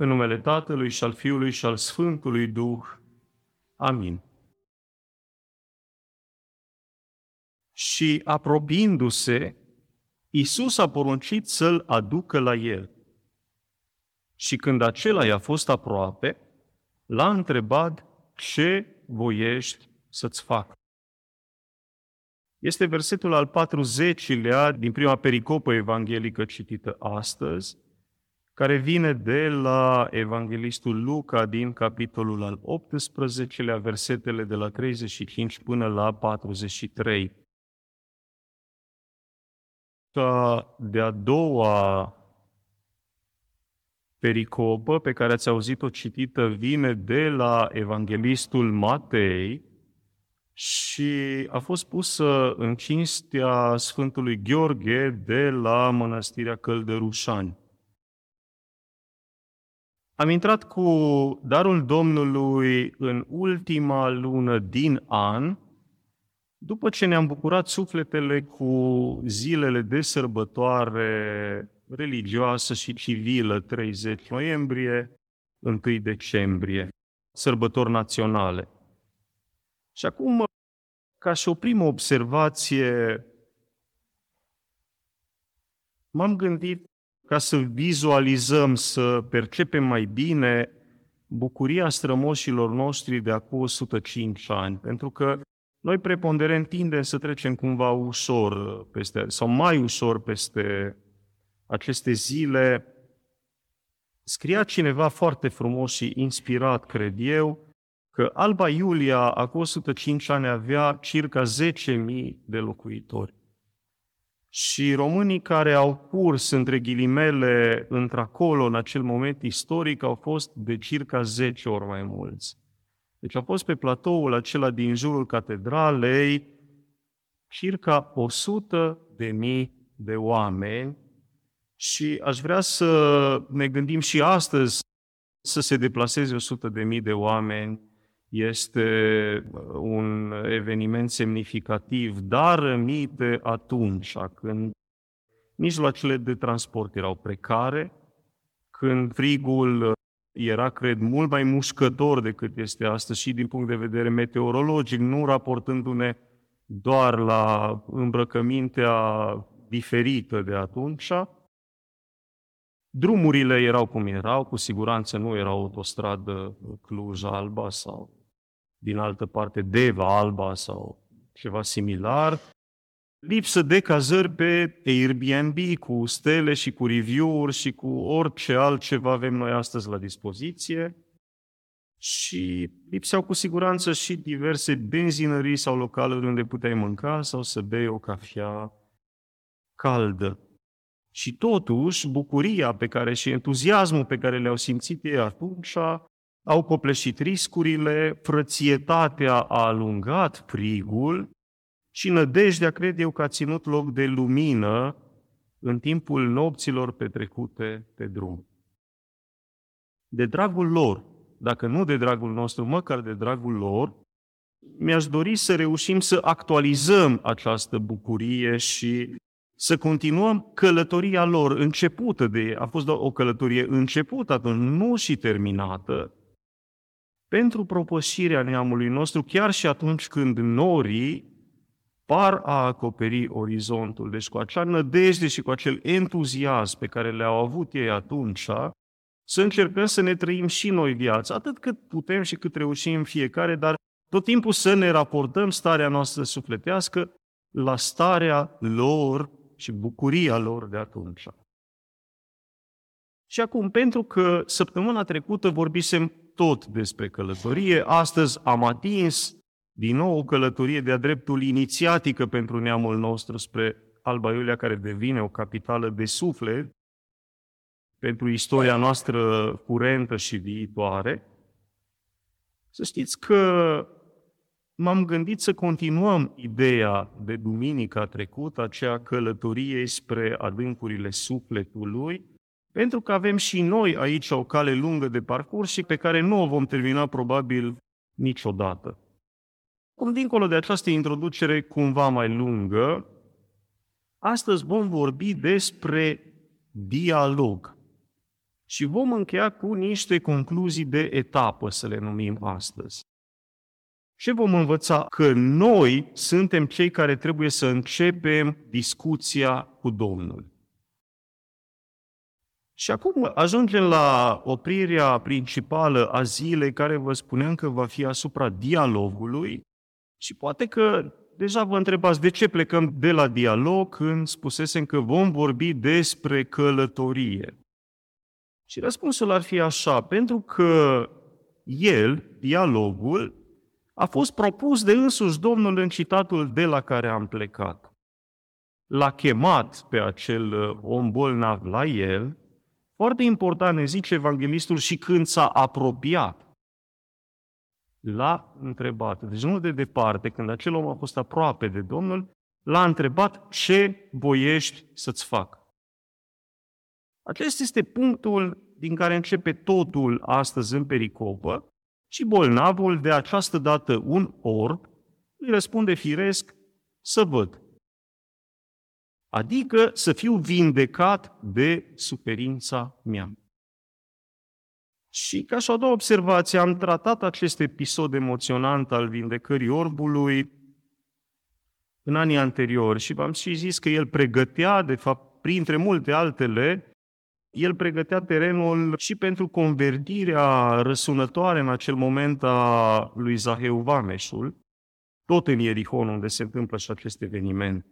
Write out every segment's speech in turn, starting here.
În numele Tatălui și al Fiului și al Sfântului Duh. Amin. Și apropiindu-se, Iisus a poruncit să-l aducă la el. Și când acela i-a fost aproape, l-a întrebat ce voiești să-ți fac. Este versetul al 40-lea din prima pericopă evanghelică citită astăzi, care vine de la Evanghelistul Luca din capitolul al 18-lea, versetele de la 35 până la 43. Ca de-a doua pericopă pe care ați auzit-o citită vine de la Evanghelistul Matei și a fost pusă în cinstea Sfântului Gheorghe de la Mănăstirea Căldărușani. Am intrat cu darul Domnului în ultima lună din an, după ce ne-am bucurat sufletele cu zilele de sărbătoare religioasă și civilă 30 noiembrie, 1 decembrie, sărbători naționale. Și acum, ca și o primă observație, m-am gândit ca să vizualizăm, să percepem mai bine bucuria strămoșilor noștri de acum 105 ani. Pentru că noi preponderent tindem să trecem cumva ușor peste, sau mai ușor peste aceste zile. Scria cineva foarte frumos și inspirat, cred eu, că Alba Iulia, acum 105 ani, avea circa 10.000 de locuitori. Și românii care au curs, între ghilimele, într-acolo, în acel moment istoric, au fost de circa 10 ori mai mulți. Deci au fost pe platoul acela din jurul catedralei circa 100 de mii de oameni și aș vrea să ne gândim și astăzi să se deplaseze 100 de mii de oameni este uh, un eveniment semnificativ, dar rămite atunci, când mijloacele de transport erau precare, când frigul era, cred, mult mai mușcător decât este astăzi și din punct de vedere meteorologic, nu raportându-ne doar la îmbrăcămintea diferită de atunci. Drumurile erau cum erau, cu siguranță nu era autostradă Cluj-Alba sau din altă parte Deva Alba sau ceva similar, lipsă de cazări pe Airbnb cu stele și cu review-uri și cu orice altceva avem noi astăzi la dispoziție. Și lipseau cu siguranță și diverse benzinării sau localuri unde puteai mânca sau să bei o cafea caldă. Și totuși, bucuria pe care și entuziasmul pe care le-au simțit ei atunci au copleșit riscurile, frățietatea a alungat frigul și nădejdea, cred eu, că a ținut loc de lumină în timpul nopților petrecute pe drum. De dragul lor, dacă nu de dragul nostru, măcar de dragul lor, mi-aș dori să reușim să actualizăm această bucurie și să continuăm călătoria lor începută de a fost o călătorie începută atunci, nu și terminată, pentru propășirea neamului nostru, chiar și atunci când norii par a acoperi orizontul. Deci cu acea nădejde și cu acel entuziasm pe care le-au avut ei atunci, să încercăm să ne trăim și noi viața, atât cât putem și cât reușim fiecare, dar tot timpul să ne raportăm starea noastră sufletească la starea lor și bucuria lor de atunci. Și acum, pentru că săptămâna trecută vorbisem tot despre călătorie. Astăzi am atins din nou o călătorie de-a dreptul inițiatică pentru neamul nostru spre Alba Iulia, care devine o capitală de suflet pentru istoria noastră curentă și viitoare. Să știți că m-am gândit să continuăm ideea de duminica trecută, aceea călătoriei spre adâncurile sufletului, pentru că avem și noi aici o cale lungă de parcurs și pe care nu o vom termina probabil niciodată. Cum dincolo de această introducere cumva mai lungă, astăzi vom vorbi despre dialog. Și vom încheia cu niște concluzii de etapă, să le numim astăzi. Ce vom învăța? Că noi suntem cei care trebuie să începem discuția cu Domnul. Și acum ajungem la oprirea principală a zilei care vă spuneam că va fi asupra dialogului și poate că deja vă întrebați de ce plecăm de la dialog când spusesem că vom vorbi despre călătorie. Și răspunsul ar fi așa, pentru că el, dialogul, a fost propus de însuși Domnul în citatul de la care am plecat. L-a chemat pe acel uh, om bolnav la el, foarte important ne zice evanghelistul și când s-a apropiat. L-a întrebat, deci nu de departe, când acel om a fost aproape de Domnul, l-a întrebat ce voiești să-ți fac. Acesta este punctul din care începe totul astăzi în pericopă și bolnavul, de această dată un orb, îi răspunde firesc să văd. Adică să fiu vindecat de suferința mea. Și ca și o a doua observație, am tratat acest episod emoționant al vindecării orbului în anii anteriori și v-am și zis că el pregătea, de fapt, printre multe altele, el pregătea terenul și pentru convertirea răsunătoare în acel moment a lui Zaheu Vameșul, tot în Ierihon, unde se întâmplă și acest eveniment.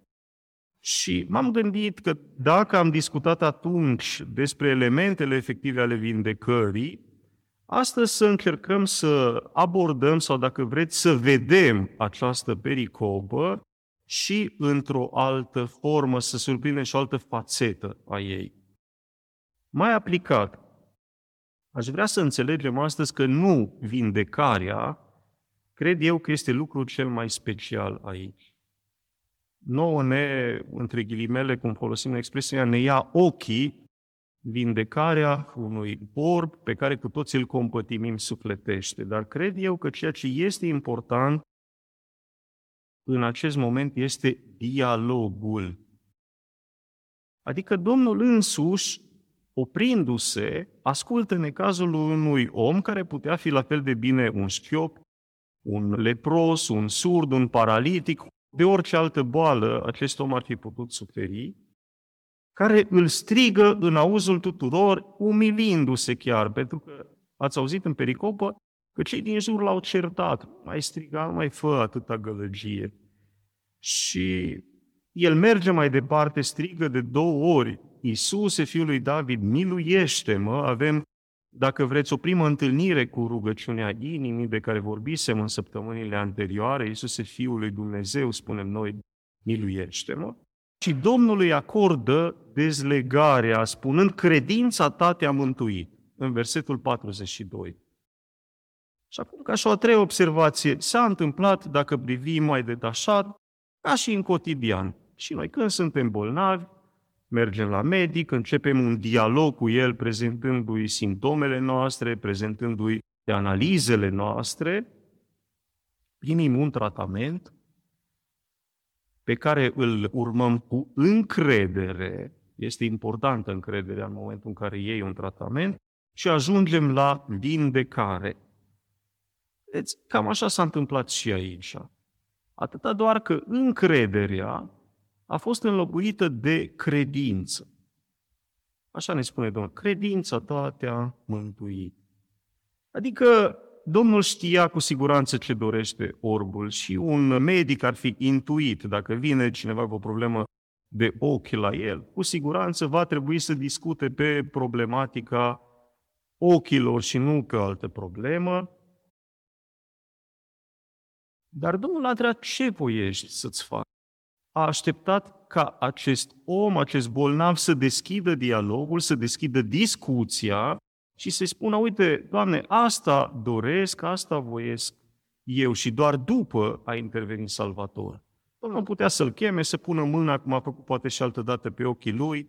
Și m-am gândit că dacă am discutat atunci despre elementele efective ale vindecării, astăzi să încercăm să abordăm sau, dacă vreți, să vedem această pericopă și într-o altă formă, să surprindem și o altă fațetă a ei. Mai aplicat, aș vrea să înțelegem astăzi că nu vindecarea, cred eu că este lucrul cel mai special aici. Nouă ne, între ghilimele, cum folosim expresia, ne ia ochii vindecarea unui orb pe care cu toții îl compătimim sufletește. Dar cred eu că ceea ce este important în acest moment este dialogul. Adică Domnul însuși oprindu-se, ascultă necazul unui om care putea fi la fel de bine un șchiop, un lepros, un surd, un paralitic, de orice altă boală acest om ar fi putut suferi, care îl strigă în auzul tuturor, umilindu-se chiar, pentru că ați auzit în pericopă că cei din jur l-au certat, mai striga, mai fă atâta gălăgie. Și el merge mai departe, strigă de două ori, Iisuse, Fiul lui David, miluiește-mă, avem, dacă vreți, o primă întâlnire cu rugăciunea inimii de care vorbisem în săptămânile anterioare, Iisuse, Fiul lui Dumnezeu, spunem noi, miluiește-mă. Și Domnul îi acordă dezlegarea, spunând, credința ta te-a mântuit, în versetul 42. Și acum, ca și o a treia observație, s-a întâmplat, dacă privim mai detașat, ca și în cotidian. Și noi când suntem bolnavi, mergem la medic, începem un dialog cu el prezentându-i simptomele noastre, prezentându-i analizele noastre, primim un tratament pe care îl urmăm cu încredere, este importantă încrederea în momentul în care iei un tratament, și ajungem la vindecare. Deci, cam așa s-a întâmplat și aici. Atâta doar că încrederea a fost înlocuită de credință. Așa ne spune Domnul, credința ta te-a mântuit. Adică Domnul știa cu siguranță ce dorește orbul și un medic ar fi intuit dacă vine cineva cu o problemă de ochi la el. Cu siguranță va trebui să discute pe problematica ochilor și nu pe altă problemă. Dar Domnul a întrebat ce voiești să-ți fac? A așteptat ca acest om, acest bolnav să deschidă dialogul, să deschidă discuția și să-i spună, uite, Doamne, asta doresc, asta voiesc eu și doar după a intervenit Salvator. Domnul putea să-l cheme, să pună mâna, cum a făcut poate și altă dată pe ochii lui,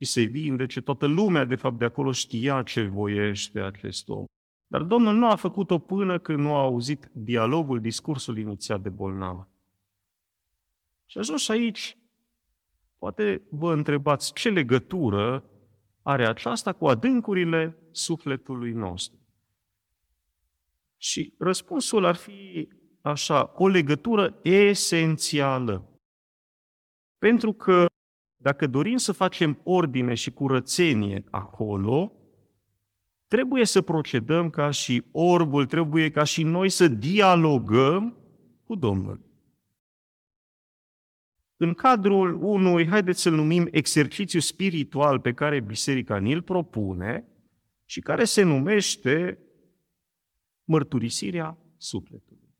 și să-i vindece. Toată lumea, de fapt, de acolo știa ce voiește acest om. Dar Domnul nu a făcut-o până când nu a auzit dialogul, discursul inițiat de bolnav. Și ajuns aici, poate vă întrebați ce legătură are aceasta cu adâncurile sufletului nostru? Și răspunsul ar fi așa, o legătură esențială. Pentru că dacă dorim să facem ordine și curățenie acolo, trebuie să procedăm ca și orbul, trebuie ca și noi să dialogăm cu Domnul. În cadrul unui, haideți să-l numim, exercițiu spiritual pe care Biserica ni-l propune și care se numește mărturisirea sufletului.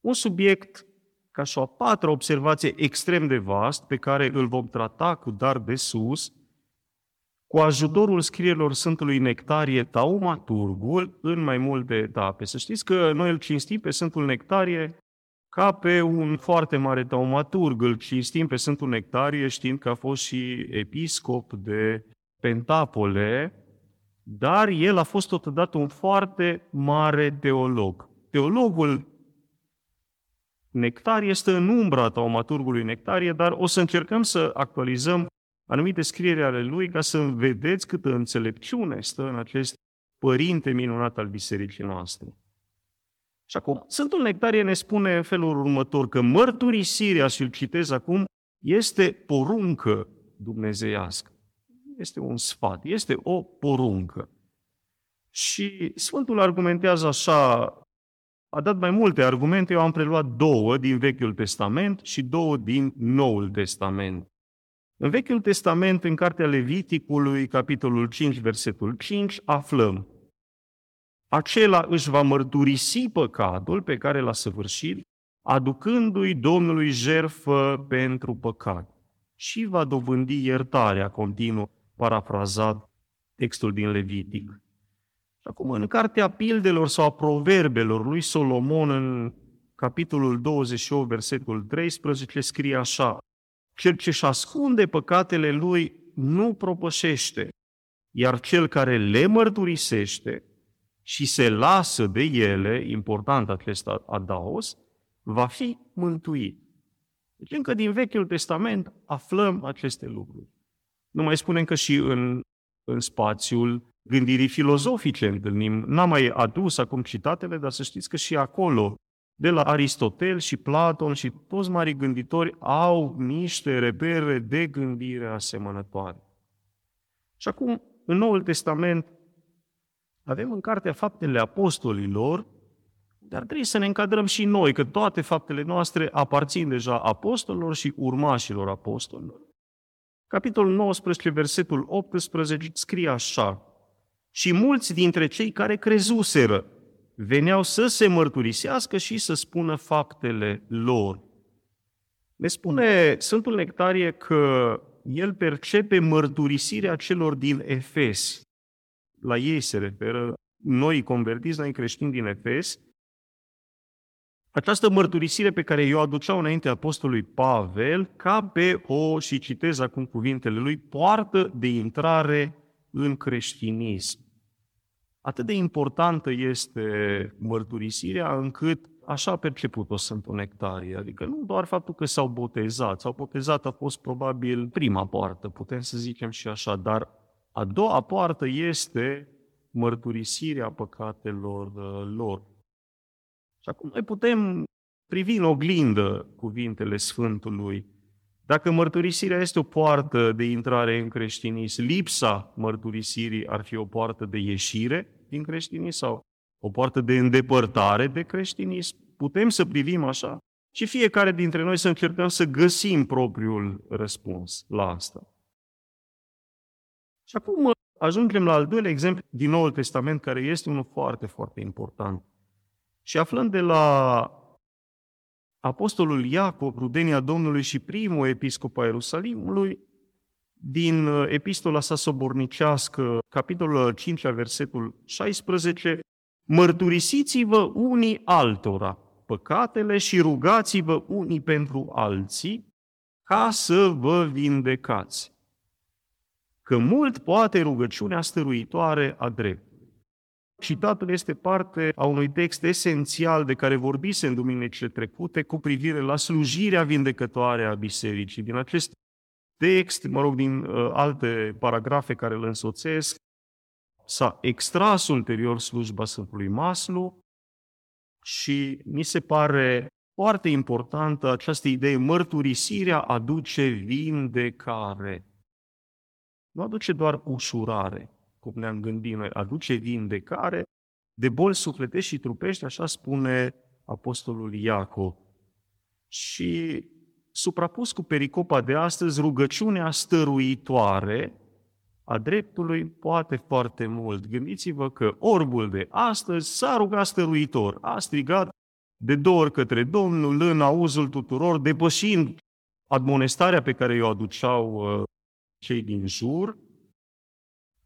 Un subiect ca și o a patra observație extrem de vast, pe care îl vom trata cu dar de sus, cu ajutorul scrierilor Sfântului Nectarie Taumaturgul în mai multe etape. Să știți că noi îl cinstim pe Sfântul Nectarie ca pe un foarte mare taumaturg, îl cinstim pe Sfântul Nectarie știind că a fost și episcop de Pentapole, dar el a fost totodată un foarte mare teolog. Teologul Nectarie stă în umbra taumaturgului Nectarie, dar o să încercăm să actualizăm anumite scrieri ale lui ca să vedeți câtă înțelepciune stă în acest părinte minunat al bisericii noastre. Și acum, Sfântul Nectarie ne spune în felul următor că mărturisirea, și îl citez acum, este poruncă dumnezeiască. Este un sfat, este o poruncă. Și Sfântul argumentează așa, a dat mai multe argumente, eu am preluat două din Vechiul Testament și două din Noul Testament. În Vechiul Testament, în Cartea Leviticului, capitolul 5, versetul 5, aflăm acela își va mărturisi păcatul pe care l-a săvârșit, aducându-i Domnului jerfă pentru păcat și va dobândi iertarea, continuă parafrazat textul din Levitic. Și acum, în Cartea Pildelor sau a Proverbelor lui Solomon, în capitolul 28, versetul 13, scrie așa, Cel ce-și ascunde păcatele lui nu propășește, iar cel care le mărturisește și se lasă de ele, important acest adaos, va fi mântuit. Deci încă din Vechiul Testament aflăm aceste lucruri. Nu mai spunem că și în, în spațiul gândirii filozofice întâlnim. N-am mai adus acum citatele, dar să știți că și acolo, de la Aristotel și Platon și toți mari gânditori au niște repere de gândire asemănătoare. Și acum, în Noul Testament, avem în Cartea Faptele Apostolilor, dar trebuie să ne încadrăm și noi, că toate faptele noastre aparțin deja apostolilor și urmașilor apostolilor. Capitolul 19, versetul 18, scrie așa, Și mulți dintre cei care crezuseră veneau să se mărturisească și să spună faptele lor. Ne spune Sfântul Nectarie că el percepe mărturisirea celor din Efes la ei se referă, noi convertiți, noi creștini din Efes, această mărturisire pe care eu aduceau înainte apostolului Pavel, ca pe o, și citez acum cuvintele lui, poartă de intrare în creștinism. Atât de importantă este mărturisirea încât așa a perceput-o Sfântul Nectarie. Adică nu doar faptul că s-au botezat. S-au botezat a fost probabil prima poartă, putem să zicem și așa, dar a doua poartă este mărturisirea păcatelor uh, lor. Și acum noi putem privi în oglindă cuvintele Sfântului. Dacă mărturisirea este o poartă de intrare în creștinism, lipsa mărturisirii ar fi o poartă de ieșire din creștinism sau o poartă de îndepărtare de creștinism. Putem să privim așa și fiecare dintre noi să încercăm să găsim propriul răspuns la asta. Și acum ajungem la al doilea exemplu din Noul Testament, care este unul foarte, foarte important. Și aflăm de la Apostolul Iacob, rudenia Domnului și primul episcop a Ierusalimului, din uh, epistola sa sobornicească, capitolul 5, versetul 16, Mărturisiți-vă unii altora păcatele și rugați-vă unii pentru alții ca să vă vindecați că mult poate rugăciunea stăruitoare a dreptului. Citatul este parte a unui text esențial de care vorbise în duminicile trecute cu privire la slujirea vindecătoare a bisericii. Din acest text, mă rog, din uh, alte paragrafe care îl însoțesc, s-a extras ulterior slujba Sfântului Maslu și mi se pare foarte importantă această idee, mărturisirea aduce vindecare. Nu aduce doar ușurare, cum ne-am gândit noi, aduce vindecare de boli sufletești și trupești, așa spune Apostolul Iacov. Și suprapus cu pericopa de astăzi, rugăciunea stăruitoare a dreptului poate foarte mult. Gândiți-vă că orbul de astăzi s-a rugat stăruitor, a strigat de două ori către Domnul în auzul tuturor, depășind admonestarea pe care o aduceau uh, cei din jur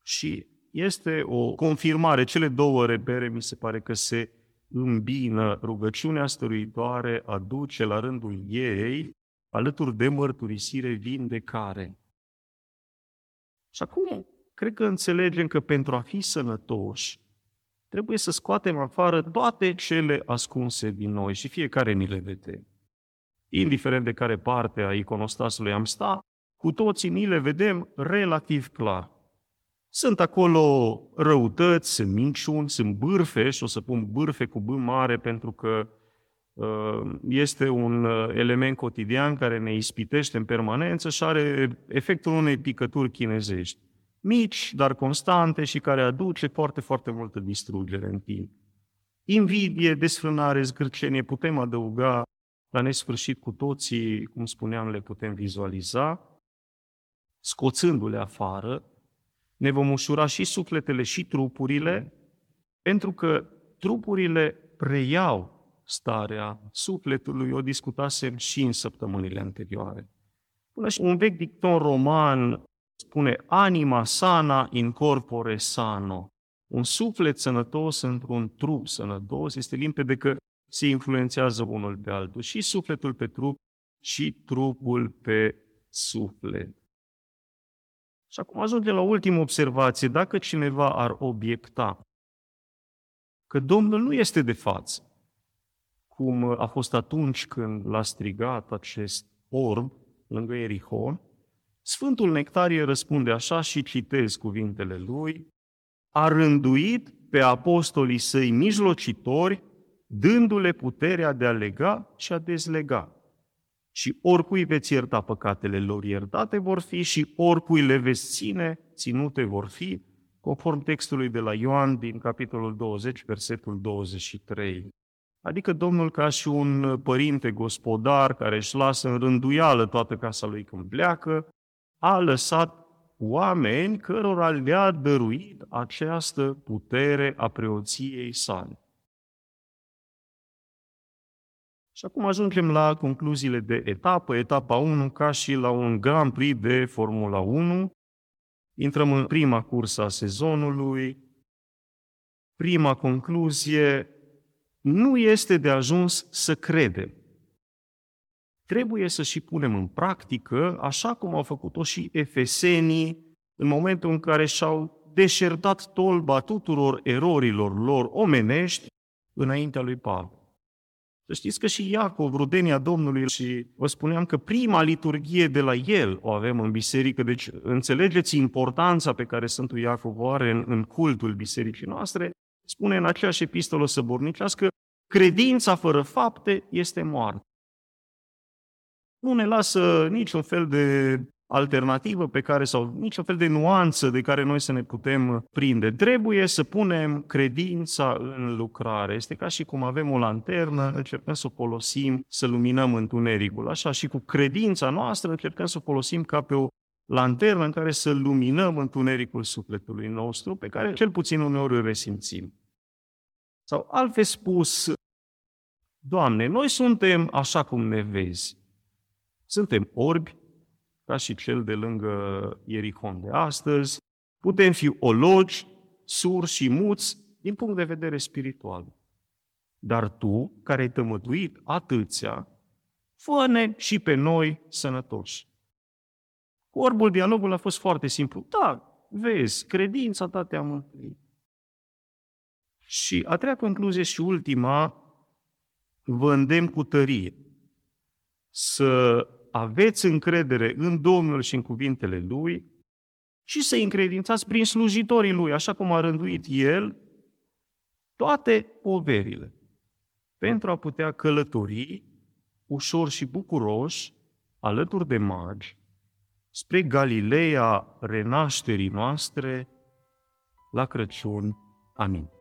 și este o confirmare. Cele două repere mi se pare că se îmbină. Rugăciunea stăruitoare aduce la rândul ei, alături de mărturisire, vindecare. Și acum, cred că înțelegem că pentru a fi sănătoși, trebuie să scoatem afară toate cele ascunse din noi și fiecare ni le vede. Indiferent de care parte a iconostasului am sta, cu toții ni le vedem relativ clar. Sunt acolo răutăți, sunt minciuni, sunt bârfe și o să pun bârfe cu B mare pentru că uh, este un uh, element cotidian care ne ispitește în permanență și are efectul unei picături chinezești. Mici, dar constante și care aduce foarte, foarte multă distrugere în timp. Invidie, desfrânare, zgârcenie, putem adăuga la nesfârșit cu toții, cum spuneam, le putem vizualiza, scoțându-le afară, ne vom ușura și sufletele și trupurile, pentru că trupurile preiau starea sufletului, o discutasem și în săptămânile anterioare. Până și un vechi dicton roman spune anima sana in corpore sano. Un suflet sănătos într-un trup sănătos este limpede că se influențează unul pe altul, și sufletul pe trup, și trupul pe suflet. Și acum ajungem la ultimă observație. Dacă cineva ar obiecta că Domnul nu este de față, cum a fost atunci când l-a strigat acest orb lângă Erihon, Sfântul Nectarie răspunde așa și citez cuvintele lui, a rânduit pe apostolii săi mijlocitori, dându-le puterea de a lega și a dezlega și oricui veți ierta păcatele lor iertate vor fi și oricui le veți ține, ținute vor fi, conform textului de la Ioan din capitolul 20, versetul 23. Adică Domnul ca și un părinte gospodar care își lasă în rânduială toată casa lui când pleacă, a lăsat oameni cărora le-a dăruit această putere a preoției sale. Și acum ajungem la concluziile de etapă, etapa 1, ca și la un Grand Prix de Formula 1. Intrăm în prima cursă a sezonului. Prima concluzie, nu este de ajuns să credem. Trebuie să și punem în practică, așa cum au făcut-o și efesenii în momentul în care și-au deșertat tolba tuturor erorilor lor omenești înaintea lui Pavel. Să știți că și Iacov, rudenia Domnului, și vă spuneam că prima liturghie de la el o avem în biserică, deci înțelegeți importanța pe care Sfântul Iacov o are în, în cultul bisericii noastre, spune în aceeași epistolă săbornicească, credința fără fapte este moarte. Nu ne lasă niciun fel de alternativă pe care, sau niciun fel de nuanță de care noi să ne putem prinde. Trebuie să punem credința în lucrare. Este ca și cum avem o lanternă, încercăm să o folosim să luminăm întunericul. Așa și cu credința noastră încercăm să o folosim ca pe o lanternă în care să luminăm întunericul sufletului nostru, pe care cel puțin uneori îl resimțim. Sau altfel spus, Doamne, noi suntem așa cum ne vezi. Suntem orbi, ca și cel de lângă Ierihon de astăzi, putem fi ologi, suri și muți din punct de vedere spiritual. Dar tu, care ai tămăduit atâția, fă și pe noi sănătoși. Cu orbul dialogul a fost foarte simplu. Da, vezi, credința ta te-a mântuit. Și a treia concluzie și ultima, vă îndemn cu tărie să aveți încredere în Domnul și în cuvintele Lui și să încredințați prin slujitorii Lui, așa cum a rânduit El, toate poverile, pentru a putea călători ușor și bucuroși, alături de magi, spre Galileea renașterii noastre la Crăciun. Amin.